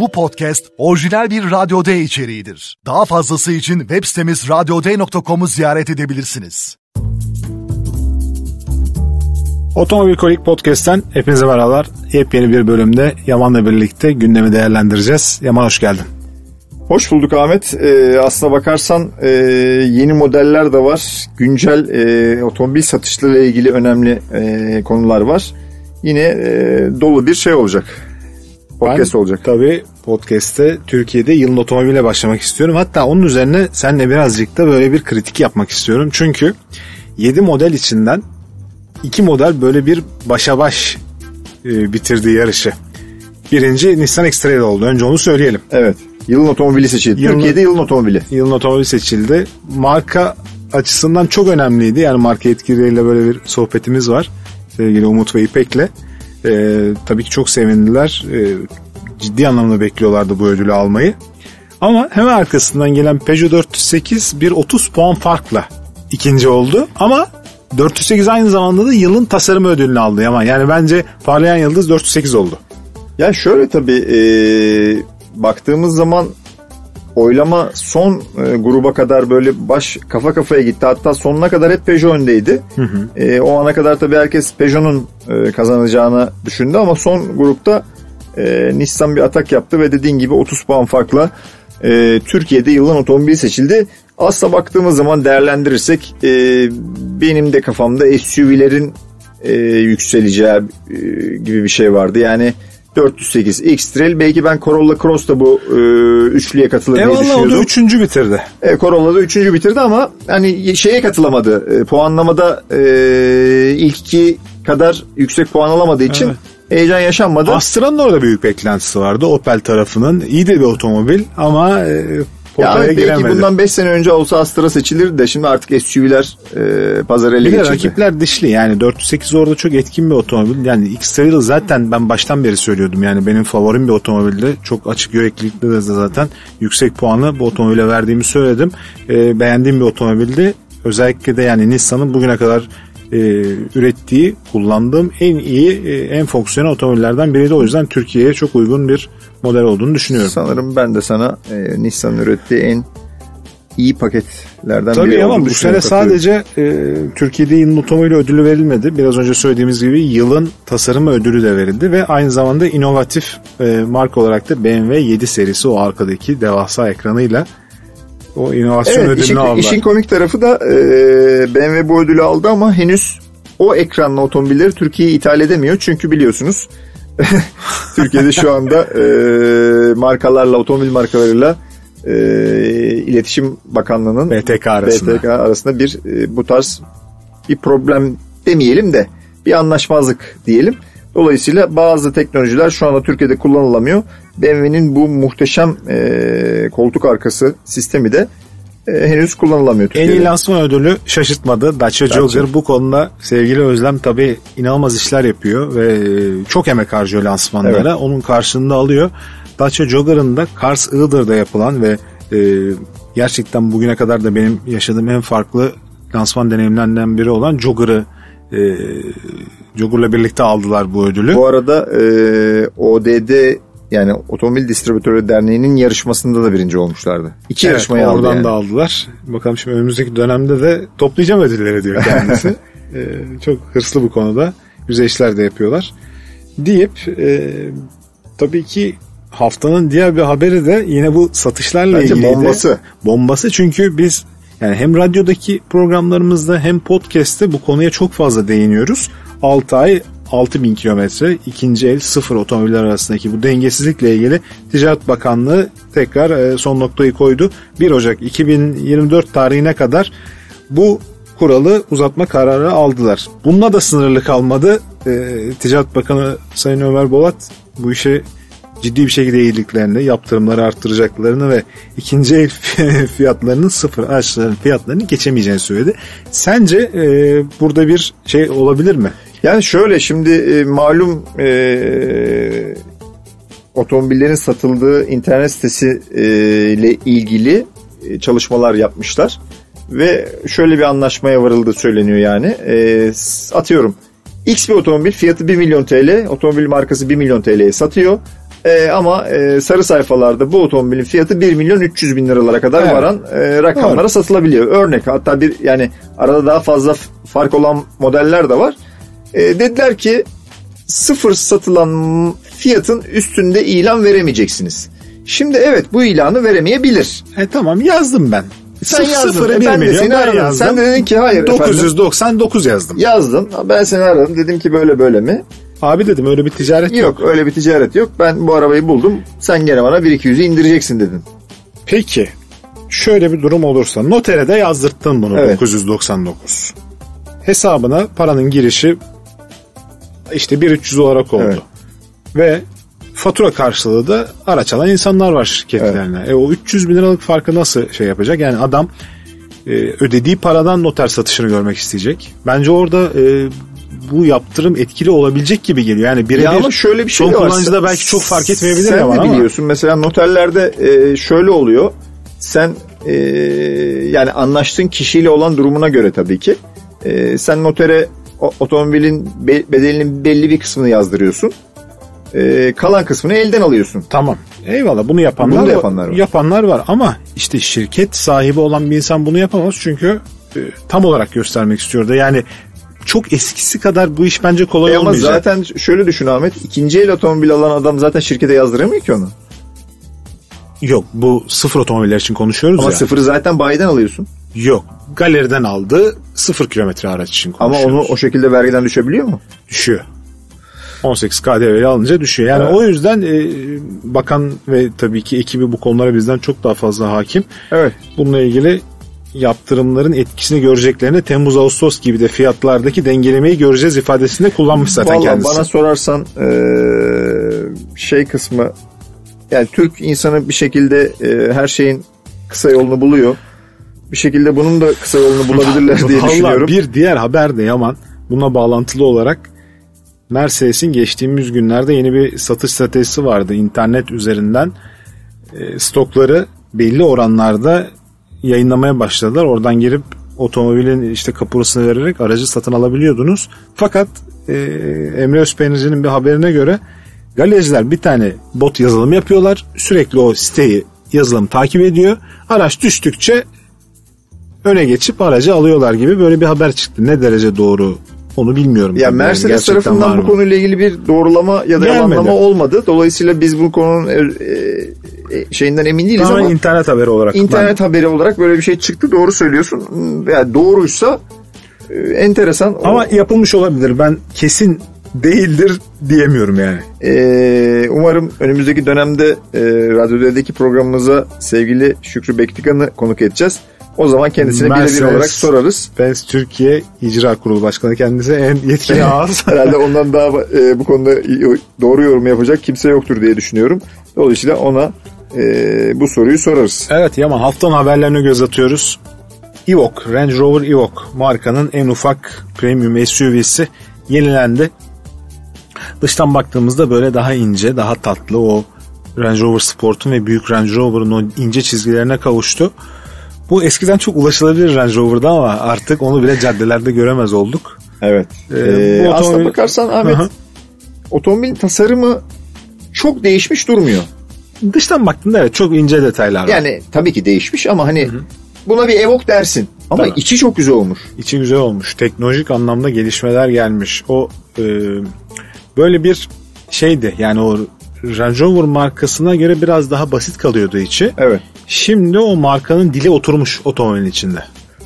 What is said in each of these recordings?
Bu podcast orijinal bir Radyo D içeriğidir. Daha fazlası için web sitemiz radyoday.com'u ziyaret edebilirsiniz. Otomobil Kolik Podcast'ten hepinize merhabalar. Yepyeni bir bölümde Yaman'la birlikte gündemi değerlendireceğiz. Yaman hoş geldin. Hoş bulduk Ahmet. Ee, aslına bakarsan e, yeni modeller de var. Güncel e, otomobil satışlarıyla ilgili önemli e, konular var. Yine e, dolu bir şey olacak. Podcast ben, olacak. Tabii podcast'te Türkiye'de yılın otomobiyle başlamak istiyorum. Hatta onun üzerine seninle birazcık da böyle bir kritik yapmak istiyorum. Çünkü 7 model içinden 2 model böyle bir başa baş e, bitirdi yarışı. Birinci Nissan X-Trail oldu. Önce onu söyleyelim. Evet. Yılın otomobili seçildi. Yılın, Türkiye'de yılın otomobili. Yılın otomobili seçildi. Marka açısından çok önemliydi. Yani marka yetkilileriyle böyle bir sohbetimiz var. Sevgili Umut ve İpek'le. Ee, tabii ki çok sevindiler. Ee, ciddi anlamda bekliyorlardı bu ödülü almayı. Ama hemen arkasından gelen Peugeot 408 bir 30 puan farkla ikinci oldu. Ama 408 aynı zamanda da yılın tasarım ödülünü aldı Yaman. Yani bence parlayan yıldız 408 oldu. Ya şöyle tabii e, baktığımız zaman oylama son e, gruba kadar böyle baş kafa kafaya gitti. Hatta sonuna kadar hep Peugeot öndeydi. Hı hı. E, o ana kadar tabii herkes Peugeot'un e, kazanacağını düşündü ama son grupta e, Nissan bir atak yaptı ve dediğin gibi 30 puan farkla e, Türkiye'de yılın otomobili seçildi. Aslında baktığımız zaman değerlendirirsek e, benim de kafamda SUV'lerin e, yükseleceği e, gibi bir şey vardı. Yani 408 X-Trail belki ben Corolla Cross da bu e, üçlüye katılır diye düşünüyordum. Eyvallah o da üçüncü bitirdi. E, Corolla da üçüncü bitirdi ama hani şeye katılamadı. E, puanlamada e, ilk iki kadar yüksek puan alamadığı için evet. heyecan yaşanmadı. Astra'nın orada büyük beklentisi vardı Opel tarafının. İyi de bir otomobil ama e, ya belki bundan 5 sene önce olsa Astra seçilirdi de şimdi artık SUV'ler e, pazar ele geçirdi. rakipler dişli yani 408 orada çok etkin bir otomobil. Yani X-Trail zaten ben baştan beri söylüyordum yani benim favorim bir otomobilde. Çok açık yüreklilikle de zaten yüksek puanı bu otomobile verdiğimi söyledim. E, beğendiğim bir otomobildi. Özellikle de yani Nissan'ın bugüne kadar e, ürettiği, kullandığım en iyi, e, en fonksiyonel otomobillerden biriydi. O yüzden Türkiye'ye çok uygun bir model olduğunu düşünüyorum. Sanırım ben de sana e, Nissan'ın ürettiği en iyi paketlerden Tabii biri ama bu sene sadece e, Türkiye'de yılın otomobili ödülü verilmedi. Biraz önce söylediğimiz gibi yılın tasarımı ödülü de verildi ve aynı zamanda inovatif e, marka olarak da BMW 7 serisi o arkadaki devasa ekranıyla o inovasyon evet, ödülünü işin, aldılar. İşin komik tarafı da e, BMW bu ödülü aldı ama henüz o ekranlı otomobilleri Türkiye'ye ithal edemiyor. Çünkü biliyorsunuz Türkiye'de şu anda e, markalarla, otomobil markalarıyla e, İletişim Bakanlığı'nın BTK arasında, BTK arasında bir e, bu tarz bir problem demeyelim de bir anlaşmazlık diyelim. Dolayısıyla bazı teknolojiler şu anda Türkiye'de kullanılamıyor. BMW'nin bu muhteşem e, koltuk arkası sistemi de e, henüz kullanılamıyor Türkiye'de. En iyi lansman ödülü şaşırtmadı. Dacia Jogger bu konuda sevgili Özlem tabi inanılmaz işler yapıyor ve çok emek harcıyor lansmanlara. Evet. Onun karşılığında alıyor. Dacia Jogger'ın da Kars Iğdır'da yapılan ve e, gerçekten bugüne kadar da benim yaşadığım en farklı lansman deneyimlerinden biri olan Jogger'ı e, Jogger'la birlikte aldılar bu ödülü. Bu arada e, ODD yani Otomobil Distribütörü Derneği'nin yarışmasında da birinci olmuşlardı. İki evet, yarışmayı aldı oradan yani. da aldılar. Bakalım şimdi önümüzdeki dönemde de toplayacağım ödülleri diyor kendisi. ee, çok hırslı bu konuda. Güzel işler de yapıyorlar. Deyip e, tabii ki haftanın diğer bir haberi de yine bu satışlarla Bence ilgili. bombası. Bombası çünkü biz yani hem radyodaki programlarımızda hem podcast'te bu konuya çok fazla değiniyoruz. 6 ay 6000 kilometre ikinci el sıfır otomobiller arasındaki bu dengesizlikle ilgili Ticaret Bakanlığı tekrar e, son noktayı koydu. 1 Ocak 2024 tarihine kadar bu kuralı uzatma kararı aldılar. Bununla da sınırlı kalmadı. E, Ticaret Bakanı Sayın Ömer Bolat bu işe ciddi bir şekilde iyiliklerini, yaptırımları arttıracaklarını ve ikinci el fiyatlarının sıfır araçların fiyatlarını geçemeyeceğini söyledi. Sence e, burada bir şey olabilir mi? Yani şöyle şimdi e, malum e, otomobillerin satıldığı internet sitesi e, ile ilgili e, çalışmalar yapmışlar ve şöyle bir anlaşmaya varıldı söyleniyor yani. E, atıyorum X bir otomobil fiyatı 1 milyon TL, otomobil markası 1 milyon TL'ye satıyor E, ama e, sarı sayfalarda bu otomobilin fiyatı 1 milyon 300 bin liralara kadar Evet. varan e, rakamlara Doğru. satılabiliyor. Örnek hatta bir yani arada daha fazla fark olan modeller de var. E, dediler ki sıfır satılan fiyatın üstünde ilan veremeyeceksiniz. Şimdi evet bu ilanı veremeyebilir. E tamam yazdım ben. Sen Sıf- yazdın. sıfırı E, ben de seni aradım. yazdım. Sen de dedin ki hayır efendim. 999 yazdım. Yazdın. Ben seni aradım. Dedim ki böyle böyle mi? Abi dedim öyle bir ticaret yok. Yok öyle bir ticaret yok. Ben bu arabayı buldum. Sen gene bana 1-200'ü indireceksin dedin. Peki şöyle bir durum olursa notere de yazdırttın bunu Evet. 999. Hesabına paranın girişi işte 1300 olarak oldu. Evet. Ve fatura karşılığı da araç alan insanlar var şirketlerine. E o 300 bin liralık farkı nasıl şey yapacak? Yani adam e, ödediği paradan noter satışını görmek isteyecek. Bence orada e, bu yaptırım etkili olabilecek gibi geliyor. Yani Ya birebir ama şöyle bir şey son de var. kullanıcıda belki çok fark etmeyebilir Sen ama de ama- biliyorsun mesela noterlerde e, şöyle oluyor. Sen e, yani anlaştığın kişiyle olan durumuna göre tabii ki. E, sen notere o- otomobilin be- bedelinin belli bir kısmını yazdırıyorsun. E, kalan kısmını elden alıyorsun. Tamam. Eyvallah bunu yapanlar, Bunu yapanlar var. Yapanlar var ama işte şirket sahibi olan bir insan bunu yapamaz çünkü tam olarak göstermek istiyor da yani çok eskisi kadar bu iş bence kolay E ama olmayacak. zaten şöyle düşün Ahmet. ikinci el otomobil alan adam zaten şirkete yazdıramıyor ki onu. Yok bu sıfır otomobiller için konuşuyoruz Ama ya. sıfırı zaten bayiden alıyorsun. Yok galeriden aldı sıfır kilometre araç için Ama konuşuyoruz. onu o şekilde vergiden düşebiliyor mu? düşüyor. 18 KDV'yi alınca düşüyor. Yani Evet. o yüzden e, bakan ve tabii ki ekibi bu konulara bizden çok daha fazla hakim. Evet. Bununla ilgili yaptırımların etkisini göreceklerini Temmuz-Ağustos gibi de fiyatlardaki dengelemeyi göreceğiz ifadesinde kullanmış zaten Vallahi kendisi. bana sorarsan şey kısmı yani Türk insanı bir şekilde her şeyin kısa yolunu buluyor. Bir şekilde bunun da kısa yolunu bulabilirler diye Vallahi düşünüyorum. bir diğer haber de Yaman buna bağlantılı olarak Mercedes'in geçtiğimiz günlerde yeni bir satış stratejisi vardı. İnternet üzerinden stokları belli oranlarda yayınlamaya başladılar. Oradan girip otomobilin işte kapurasını vererek aracı satın alabiliyordunuz. Fakat e, Emre Özpeynirci'nin bir haberine göre galericiler bir tane bot yazılım yapıyorlar. Sürekli o siteyi yazılım takip ediyor. Araç düştükçe öne geçip aracı alıyorlar gibi böyle bir haber çıktı. Ne derece doğru onu bilmiyorum. Ya. Yani Mercedes var tarafından bu konuyla ilgili bir doğrulama ya da yalanlama olmadı. Dolayısıyla biz bu konunun e, e, şeyinden emin değiliz Tamamen ama internet haberi olarak. internet haberi olarak böyle bir şey çıktı. Doğru söylüyorsun. Yani doğruysa e, enteresan. Ben- ama yapılmış olabilir. Ben kesin değildir diyemiyorum yani. Ee, umarım önümüzdeki dönemde e, Radyo programımıza sevgili Şükrü Bektikan'ı konuk edeceğiz. O zaman kendisine birebir olarak sorarız. Benz Türkiye İcra Kurulu Başkanı kendisi en yetkili ağız. Herhalde ondan daha e, bu konuda doğru yorum yapacak kimse yoktur diye düşünüyorum. Dolayısıyla ona e, bu soruyu sorarız. evet Yaman haftanın haberlerine göz atıyoruz. Evoque, Range Rover Evoque markanın en ufak premium SUV'si yenilendi. Dıştan baktığımızda böyle daha ince, daha tatlı o Range Rover Sport'un ve büyük Range Rover'ın o ince çizgilerine kavuştu. Bu eskiden çok ulaşılabilir Range Rover'da ama artık onu bile caddelerde göremez olduk. Evet. Ee, Ee, bu aslına otomobil- bakarsan Ahmet hı. otomobilin tasarımı çok değişmiş durmuyor. Dıştan baktığında evet çok ince detaylar var. Yani tabii ki değişmiş ama hani buna bir evok dersin. Ama Tabii. içi çok güzel olmuş. İçi güzel olmuş. Teknolojik anlamda gelişmeler gelmiş. O e, böyle bir şeydi. Yani o Range Rover markasına göre biraz daha basit kalıyordu içi. Evet. Şimdi o markanın dili oturmuş otomobilin içinde.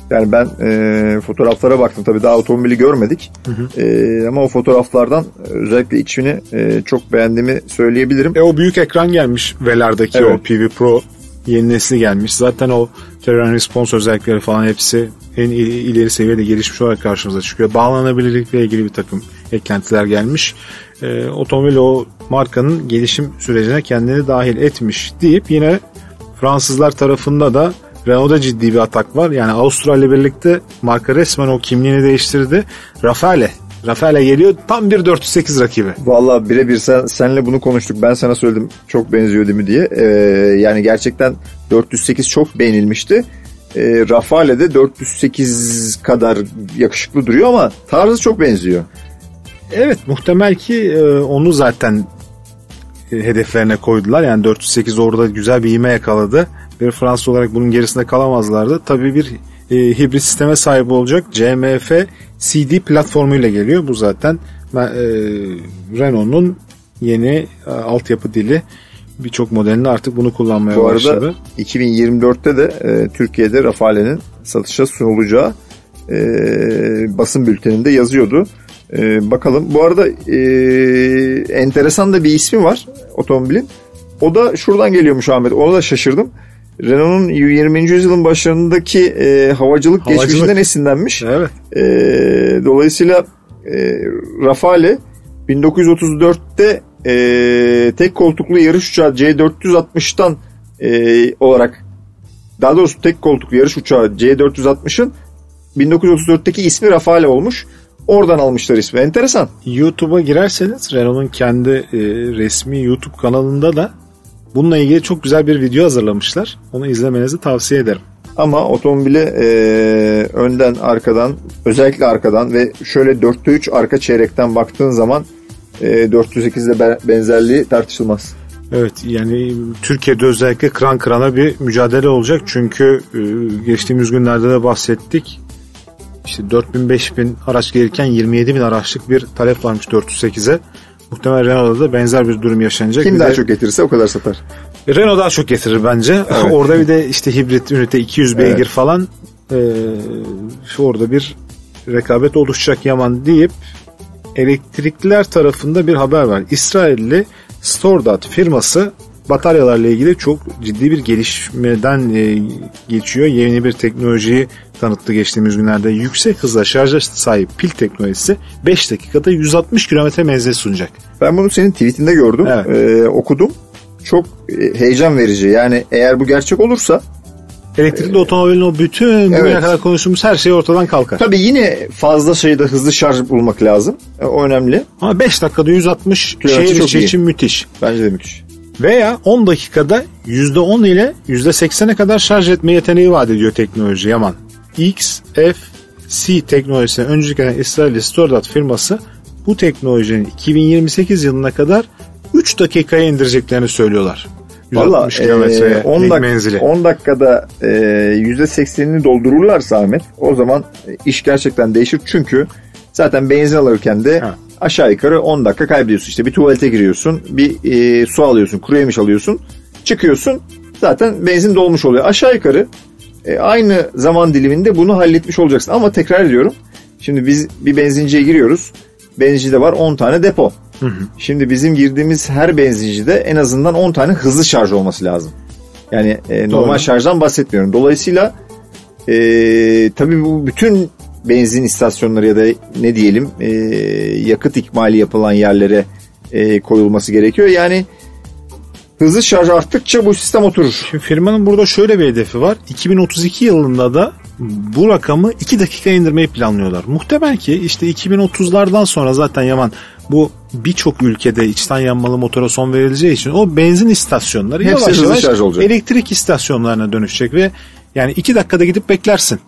Yani ben e, fotoğraflara baktım tabii daha otomobili görmedik. E, ama o fotoğraflardan özellikle içini e, çok beğendiğimi söyleyebilirim. E o büyük ekran gelmiş Velar'daki Evet. o PV Pro yeni nesli gelmiş. Zaten o terör response özellikleri falan hepsi en il- ileri seviyede gelişmiş olarak karşımıza çıkıyor. Bağlanabilirlikle ilgili bir takım eklentiler gelmiş. E, otomobil o markanın gelişim sürecine kendini dahil etmiş deyip yine Fransızlar tarafında da Renault'da ciddi bir atak var. Yani Avustralya birlikte marka resmen o kimliğini değiştirdi. Rafale. Rafale geliyor tam bir 408 rakibi. Vallahi birebir sen, senle bunu konuştuk. Ben sana söyledim çok benziyor değil mi diye. E, yani gerçekten 408 çok beğenilmişti. E, Rafale de 408 kadar yakışıklı duruyor ama tarzı çok benziyor. Evet muhtemel ki e, onu zaten hedeflerine koydular. Yani 408 orada güzel bir ivme yakaladı. Bir Fransız olarak bunun gerisinde kalamazlardı. Tabii bir e, hibrit sisteme sahip olacak CMF CD platformuyla geliyor. Bu zaten e, Renault'un yeni e, altyapı dili. Birçok modelinde artık bunu kullanmaya Bu arada başladı. 2024'te de e, Türkiye'de Rafale'nin satışa sunulacağı e, basın bülteninde yazıyordu. E, bakalım. Bu arada e, enteresan da bir ismi var otomobilin. O da şuradan geliyormuş Ahmet. Ona da şaşırdım. Renault'un 20. yüzyılın başlarındaki e, havacılık, Havacılık. geçmişinden esinlenmiş. Evet. E, dolayısıyla e, Rafale 1934'te e, tek koltuklu yarış uçağı C460'tan e, olarak daha doğrusu tek koltuklu yarış uçağı C460'ın 1934'teki ismi Rafale olmuş. Oradan almışlar ismi. Enteresan. YouTube'a girerseniz Renault'un kendi e, resmi YouTube kanalında da bununla ilgili çok güzel bir video hazırlamışlar. Onu izlemenizi tavsiye ederim. Ama otomobile e, önden arkadan özellikle arkadan ve şöyle 4'te 3 arka çeyrekten baktığın zaman e, 408'le be- benzerliği tartışılmaz. Evet yani Türkiye'de özellikle kıran kırana bir mücadele olacak. Çünkü e, geçtiğimiz günlerde de bahsettik. İşte 4000-5000 araç gelirken 27 bin araçlık bir talep varmış 408'e. Muhtemelen Renault'da da benzer bir durum yaşanacak. Kim Bir daha de- çok getirirse o kadar satar. Renault daha çok getirir bence. orada bir de işte hibrit ünite 200 beygir Evet. falan e, şu orada bir rekabet oluşacak Yaman deyip elektrikliler tarafında bir haber var. İsrailli Stordat firması bataryalarla ilgili çok ciddi bir gelişmeden e, geçiyor. Yeni bir teknolojiyi tanıttı geçtiğimiz günlerde. Yüksek hızla şarja sahip pil teknolojisi 5 dakikada 160 km menzil sunacak. Ben bunu senin tweetinde gördüm. Evet. e, okudum. Çok e, heyecan verici. Yani eğer bu gerçek olursa Elektrikli otomobilin o bütün bugüne Evet. kadar konuştuğumuz her şey ortadan kalkar. tabii yine fazla sayıda hızlı şarj bulmak lazım. E, o önemli. Ama 5 dakikada 160 Kilometre şehir içi için müthiş. Bence de müthiş. Veya 10 dakikada %10 ile %80'e kadar şarj etme yeteneği vaat ediyor teknoloji Yaman. XFC teknolojisine öncülük eden İsrailli Stordat firması bu teknolojinin 2028 yılına kadar 3 dakikaya indireceklerini söylüyorlar. Valla 160 kilometreye 10, dak- menzili. 10 dakikada e, %80'ini doldururlarsa Ahmet o zaman e, iş gerçekten değişir. Çünkü zaten benzin alırken de Ha. Aşağı yukarı 10 dakika kaybediyorsun. İşte bir tuvalete giriyorsun, bir e, su alıyorsun, kuru yemiş alıyorsun, çıkıyorsun zaten benzin dolmuş oluyor. Aşağı yukarı e, aynı zaman diliminde bunu halletmiş olacaksın. Ama tekrar ediyorum şimdi biz bir benzinciye giriyoruz. Benzincide var 10 tane depo. Şimdi bizim girdiğimiz her benzincide en azından 10 tane hızlı şarj olması lazım. Yani e, normal Doğru. şarjdan bahsetmiyorum. Dolayısıyla e, tabii bu bütün benzin istasyonları ya da ne diyelim e, yakıt ikmali yapılan yerlere e, koyulması gerekiyor. Yani hızlı şarj arttıkça bu sistem oturur. Şimdi firmanın burada şöyle bir hedefi var. 2032 yılında da bu rakamı 2 dakika indirmeyi planlıyorlar. Muhtemel ki işte 2030'lardan sonra zaten Yaman bu birçok ülkede içten yanmalı motora son verileceği için o benzin istasyonları Hepsi yavaş yavaş şarj olacak. elektrik istasyonlarına dönüşecek ve yani 2 dakikada gidip beklersin.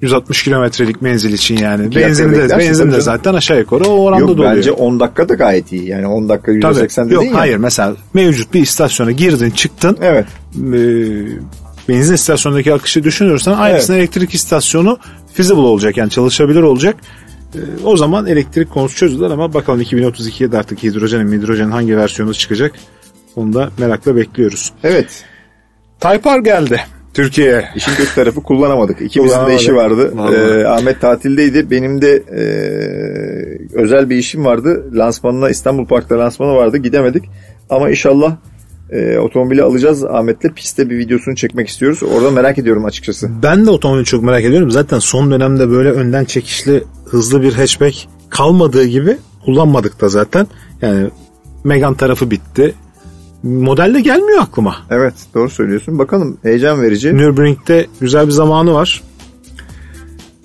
160 kilometrelik menzil için yani. dakika Benzin de, benzin de zaten aşağı yukarı o oranda Yok doluyor. bence 10 dakika da gayet iyi. Yani 10 dakika %80 Tabii. dedin Yok ya. hayır mesela mevcut bir istasyona girdin çıktın Evet. e, benzin istasyonundaki akışı düşünürsen aynısının elektrik istasyonu feasible olacak yani çalışabilir olacak. E, o zaman elektrik konusu çözülür ama bakalım 2032'ye de artık hidrojenin hidrojenin hangi versiyonu çıkacak onu da merakla bekliyoruz. Evet. Type R geldi Türkiye'ye. İşin kötü tarafı kullanamadık. İkimizin de işi vardı. Vallahi. Ee, Ahmet tatildeydi. Benim de e, özel bir işim vardı. Lansmanına İstanbul Park'ta lansmanı vardı. Gidemedik. Ama inşallah e, otomobili alacağız. Ahmet'le pistte bir videosunu çekmek istiyoruz. Orada merak ediyorum açıkçası. Ben de otomobili çok merak ediyorum. Zaten son dönemde böyle önden çekişli hızlı bir hatchback kalmadığı gibi kullanmadık da zaten. Yani Megane tarafı bitti. Modelde gelmiyor aklıma. Evet doğru söylüyorsun. Bakalım heyecan verici. Nürburgring'de güzel bir zamanı var.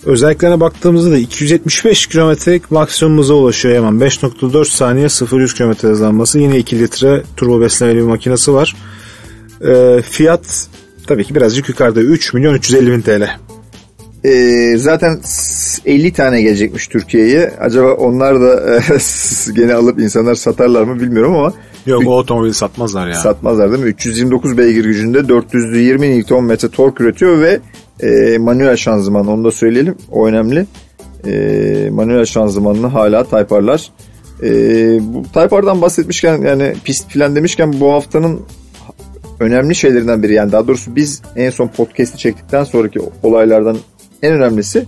Özelliklerine baktığımızda da 275 kilometrelik maksimumumuza ulaşıyor hemen. 5.4 saniye 0-100 kilometre hızlanması. Yine 2 litre turbo beslemeli bir makinesi var. Ee, fiyat tabii ki birazcık yukarıda. 3 milyon 350 bin TL. Ee, zaten 50 tane gelecekmiş Türkiye'ye. Acaba onlar da e, gene alıp insanlar satarlar mı bilmiyorum ama Yok o otomobili satmazlar ya. Satmazlar değil mi? 329 beygir gücünde 420 Nm tork üretiyor ve e, manuel şanzıman onu da söyleyelim. O önemli. E, manuel şanzımanını hala Type R'lar. E, bu Type R'dan bahsetmişken yani pist falan demişken bu haftanın önemli şeylerinden biri. Yani daha doğrusu biz en son podcast'i çektikten sonraki olaylardan en önemlisi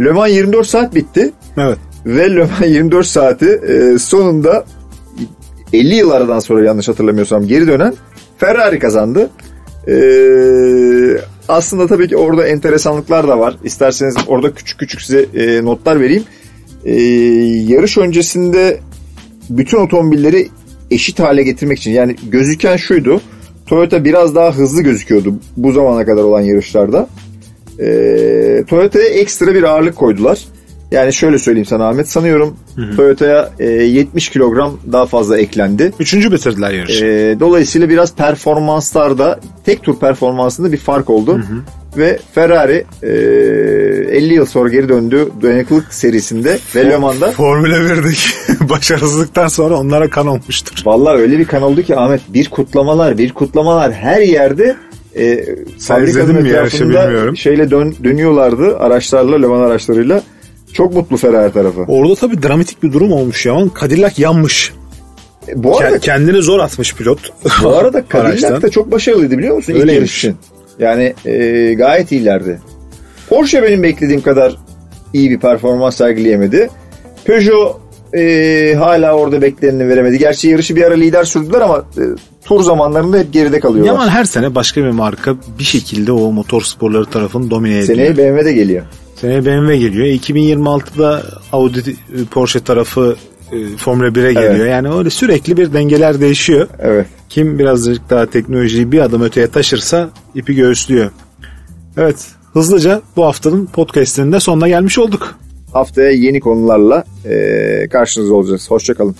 Le Mans 24 saat bitti. Evet. Ve Le Mans 24 saati e, sonunda 50 yıl aradan sonra yanlış hatırlamıyorsam geri dönen Ferrari kazandı. E, aslında tabii ki orada enteresanlıklar da var. İsterseniz orada küçük küçük size e, notlar vereyim. E, yarış öncesinde bütün otomobilleri eşit hale getirmek için yani gözüken şuydu. Toyota biraz daha hızlı gözüküyordu bu zamana kadar olan yarışlarda. E, Toyota'ya ekstra bir ağırlık koydular. Yani şöyle söyleyeyim sana Ahmet. Sanıyorum Toyota'ya e, 70 kilogram daha fazla eklendi. Üçüncü bitirdiler yarışı. E, dolayısıyla biraz performanslarda tek tur performansında bir fark oldu. Ve Ferrari e, 50 yıl sonra geri döndü dayanıklılık serisinde ve Le Mans'da. Formula 1'deki başarısızlıktan sonra onlara kan olmuştur. Vallahi öyle bir kan oldu ki Ahmet bir kutlamalar bir kutlamalar her yerde e, fabrikanın izledin mi yarışı bilmiyorum. şeyle dön, dönüyorlardı araçlarla Le Mans araçlarıyla. Çok mutlu Ferrari tarafı. Orada tabii dramatik bir durum olmuş ya. Cadillac yanmış. E, Bu arada Ke- Kendini zor atmış pilot. Bu arada. Cadillac da çok başarılıydı biliyor musun? Öyleymiş. yarış için. Yani e, gayet iyilerdi. Porsche benim beklediğim kadar iyi bir performans sergileyemedi. Peugeot e, hala orada bekleneni veremedi. Gerçi yarışı bir ara lider sürdüler ama e, tur zamanlarında hep geride kalıyorlar. Yaman her sene başka bir marka bir şekilde o motor sporları tarafını domine ediyor. Seneye BMW de geliyor. Seneye BMW geliyor. 2026'da Audi e, Porsche tarafı e, Formula 1'e geliyor. Evet. Yani öyle sürekli bir dengeler değişiyor. Evet. Kim birazcık daha teknolojiyi bir adım öteye taşırsa ipi göğüslüyor. Evet hızlıca bu haftanın podcastinin de sonuna gelmiş olduk. Haftaya yeni konularla e, karşınızda olacağız. Hoşçakalın.